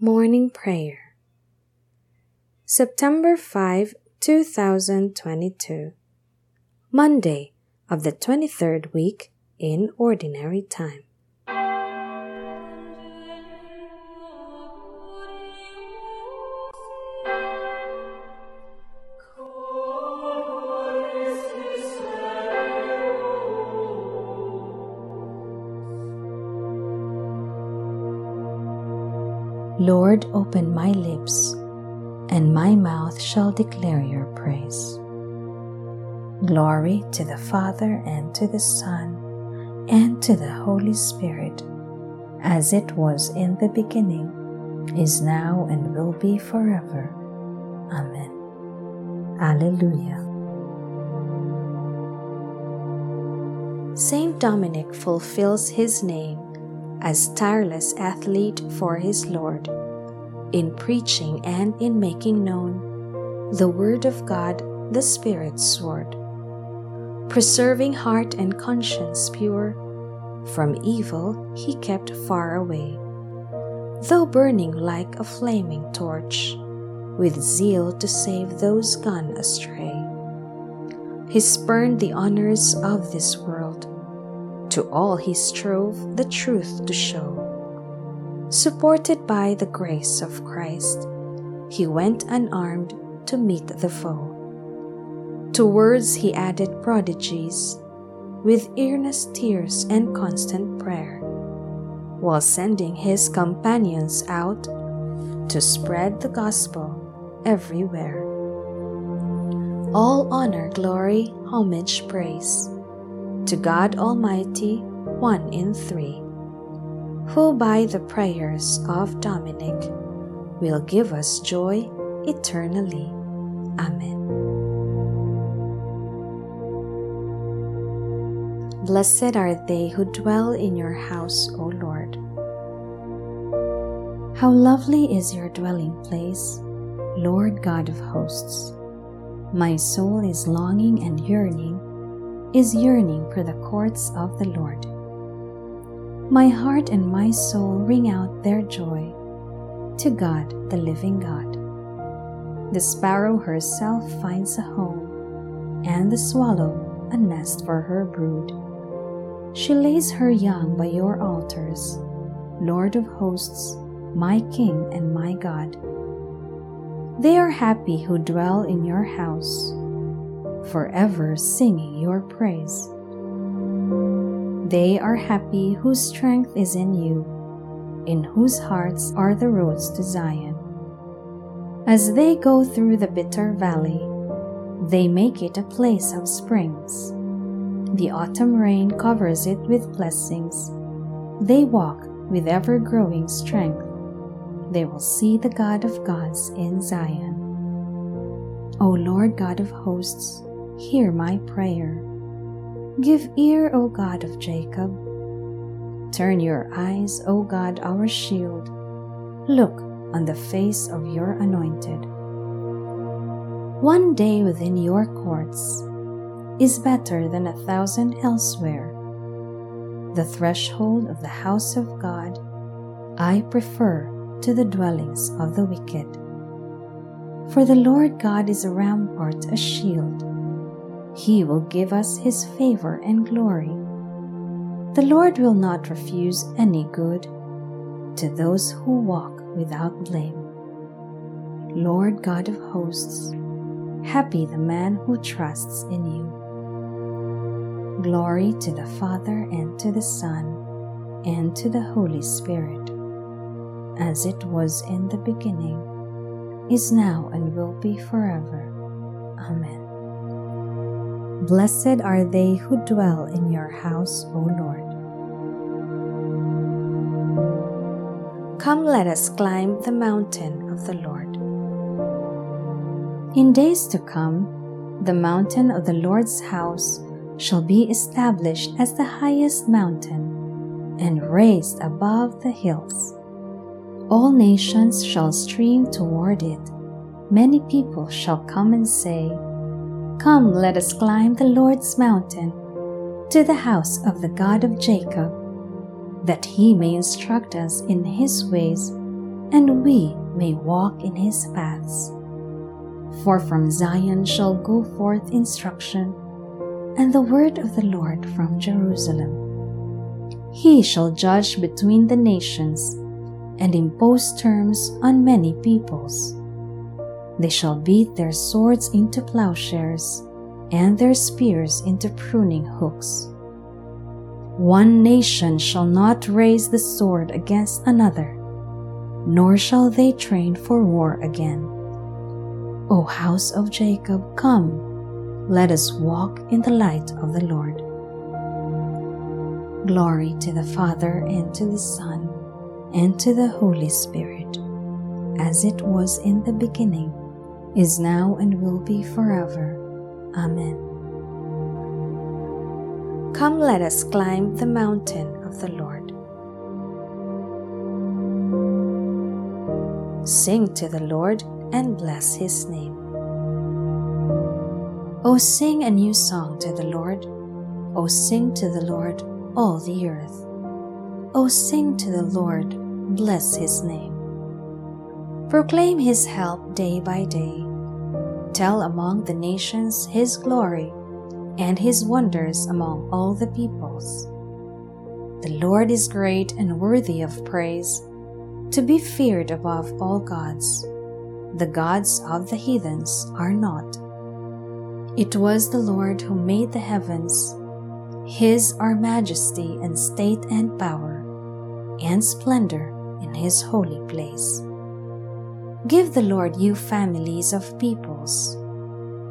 Morning Prayer September 5, 2022 Monday of the 23rd week in Ordinary Time. Lord, open my lips, and my mouth shall declare your praise. Glory to the Father, and to the Son, and to the Holy Spirit, as it was in the beginning, is now, and will be forever. Amen. Alleluia. Saint Dominic fulfills his name as tireless athlete for his Lord, in preaching and in making known the Word of God, the Spirit's sword, preserving heart and conscience pure, from evil he kept far away, though burning like a flaming torch, with zeal to save those gone astray. He spurned the honors of this world to all he strove the truth to show. Supported by the grace of Christ, he went unarmed to meet the foe. To words he added prodigies, with earnest tears and constant prayer, while sending his companions out to spread the gospel everywhere. All honor, glory, homage, praise to God Almighty, one in three, who by the prayers of Dominic will give us joy eternally. Amen. Blessed are they who dwell in your house, O Lord. How lovely is your dwelling place, Lord God of hosts. My soul is longing and yearning is yearning for the courts of the Lord. My heart and my soul ring out their joy to God, the living God. The sparrow herself finds a home, and the swallow a nest for her brood. She lays her young by your altars, Lord of hosts, my King and my God. They are happy who dwell in your house forever singing your praise. They are happy whose strength is in you, in whose hearts are the roads to Zion. As they go through the bitter valley, they make it a place of springs. The autumn rain covers it with blessings. They walk with ever growing strength. They will see the God of gods in Zion. O Lord God of hosts, hear my prayer. Give ear, O God of Jacob. Turn your eyes, O God, our shield. Look on the face of your anointed. One day within your courts is better than a thousand elsewhere. The threshold of the house of God I prefer to the dwellings of the wicked. For the Lord God is a rampart, a shield he will give us His favor and glory. The Lord will not refuse any good to those who walk without blame. Lord God of hosts, happy the man who trusts in you. Glory to the Father and to the Son and to the Holy Spirit, as it was in the beginning, is now, and will be forever. Amen. Blessed are they who dwell in your house, O Lord. Come, let us climb the mountain of the Lord. In days to come, the mountain of the Lord's house shall be established as the highest mountain and raised above the hills. All nations shall stream toward it. Many people shall come and say, Come, let us climb the Lord's mountain to the house of the God of Jacob, that he may instruct us in his ways and we may walk in his paths. For from Zion shall go forth instruction, and the word of the Lord from Jerusalem. He shall judge between the nations, and impose terms on many peoples. They shall beat their swords into plowshares, and their spears into pruning hooks. One nation shall not raise the sword against another, nor shall they train for war again. O house of Jacob, come, let us walk in the light of the Lord. Glory to the Father, and to the Son, and to the Holy Spirit, as it was in the beginning, is now, and will be forever. Amen. Come, let us climb the mountain of the Lord. Sing to the Lord and bless his name. O sing a new song to the Lord. O sing to the Lord, all the earth. O sing to the Lord, bless his name. Proclaim his help day by day. Tell among the nations his glory and his wonders among all the peoples. The Lord is great and worthy of praise, to be feared above all gods. The gods of the heathens are not. It was the Lord who made the heavens. His are majesty and state and power, and splendor in his holy place. Give the Lord, you families of peoples.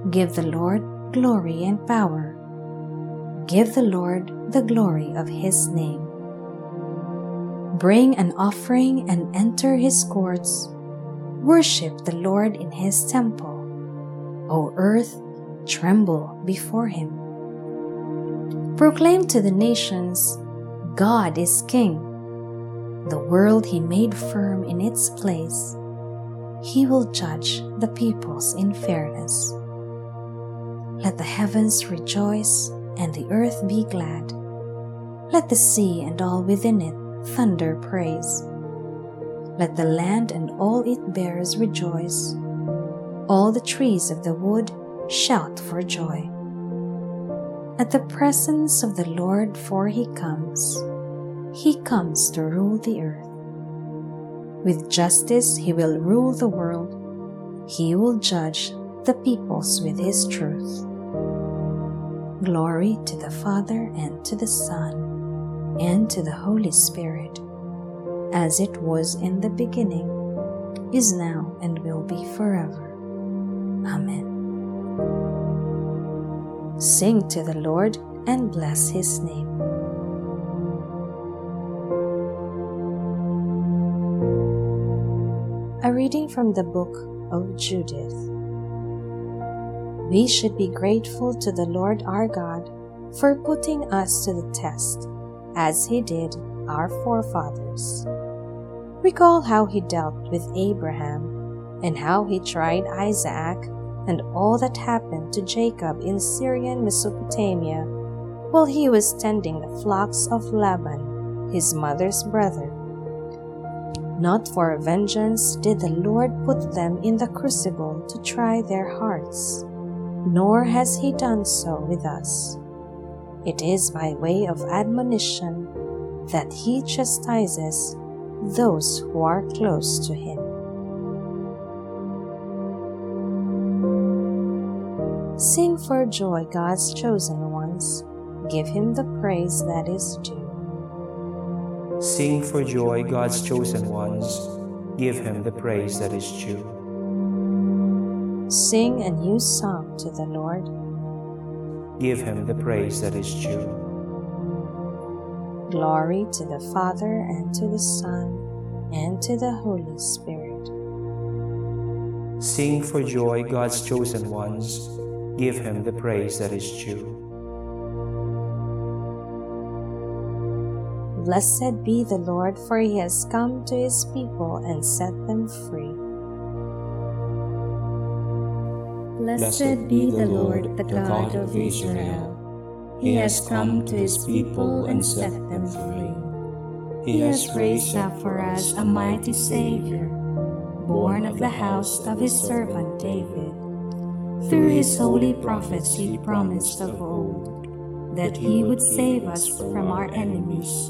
Give the Lord glory and power. Give the Lord the glory of his name. Bring an offering and enter his courts. Worship the Lord in his temple. O earth, tremble before him. Proclaim to the nations, God is King. The world he made firm in its place. He will judge the peoples in fairness. Let the heavens rejoice and the earth be glad. Let the sea and all within it thunder praise. Let the land and all it bears rejoice. All the trees of the wood shout for joy. At the presence of the Lord, for he comes, he comes to rule the earth. With justice he will rule the world, he will judge the peoples with his truth. Glory to the Father, and to the Son, and to the Holy Spirit, as it was in the beginning, is now, and will be forever. Amen. Sing to the Lord and bless his name. Reading from the book of Judith. We should be grateful to the Lord our God for putting us to the test, as he did our forefathers. Recall how he dealt with Abraham and how he tried Isaac and all that happened to Jacob in Syrian Mesopotamia while he was tending the flocks of Laban, his mother's brother. Not for vengeance did the Lord put them in the crucible to try their hearts, nor has he done so with us. It is by way of admonition that he chastises those who are close to him. Sing for joy, God's chosen ones. Give him the praise that is due. Sing for joy, God's chosen ones. Give him the praise that is due. Sing a new song to the Lord. Give him the praise that is due. Glory to the Father, and to the Son, and to the Holy Spirit. Sing for joy, God's chosen ones. Give him the praise that is due. Blessed be the Lord, for he has come to his people and set them free. Blessed be the Lord, the God of Israel. He has come to his people and set them free. He has raised up for us a mighty Savior, born of the house of his servant David. Through his holy prophets he promised of old that he would save us from our enemies,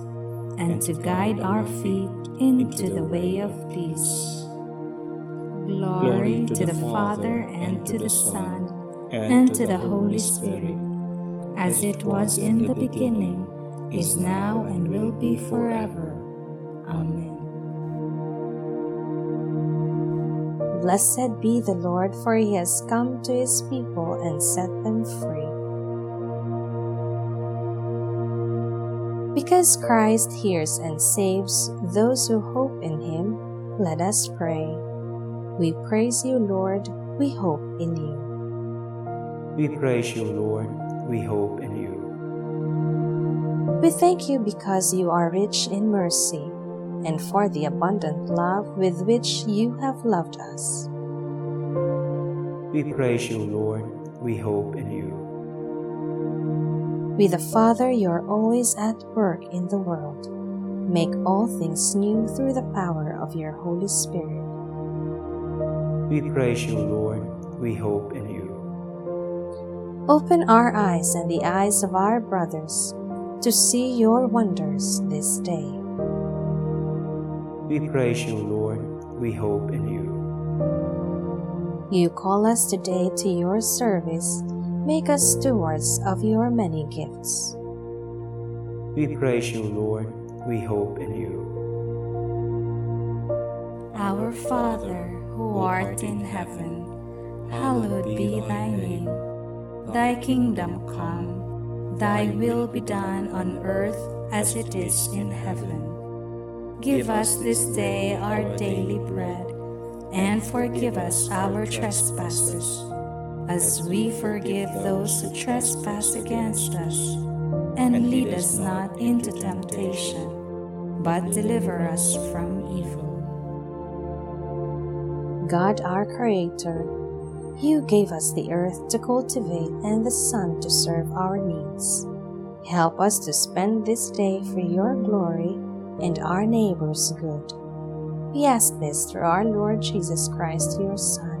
and to guide our feet into the way of peace. Glory to the Father, and to the Son, and to the Holy Spirit, as it was in the beginning, is now, and will be forever. Amen. Blessed be the Lord, for he has come to his people and set them free. Because Christ hears and saves those who hope in him, let us pray. We praise you, Lord, we hope in you. We praise you, Lord, we hope in you. We thank you because you are rich in mercy and for the abundant love with which you have loved us. We praise you, Lord. We hope in you. With the Father, you are always at work in the world. Make all things new through the power of your Holy Spirit. We praise you, Lord. We hope in you. Open our eyes and the eyes of our brothers to see your wonders this day. We praise you, Lord. We hope in you. You call us today to your service. Make us stewards of your many gifts. We praise you, Lord. We hope in you. Our Father, who art in heaven, hallowed be thy name. Thy kingdom come, thy will be done on earth as it is in heaven. Give us this day our daily bread, and forgive us our trespasses, as we forgive those who trespass against us. And lead us not into temptation, but deliver us from evil. God, our Creator, you gave us the earth to cultivate and the sun to serve our needs. Help us to spend this day for your glory and our neighbor's good. We ask this through our Lord Jesus Christ, your Son,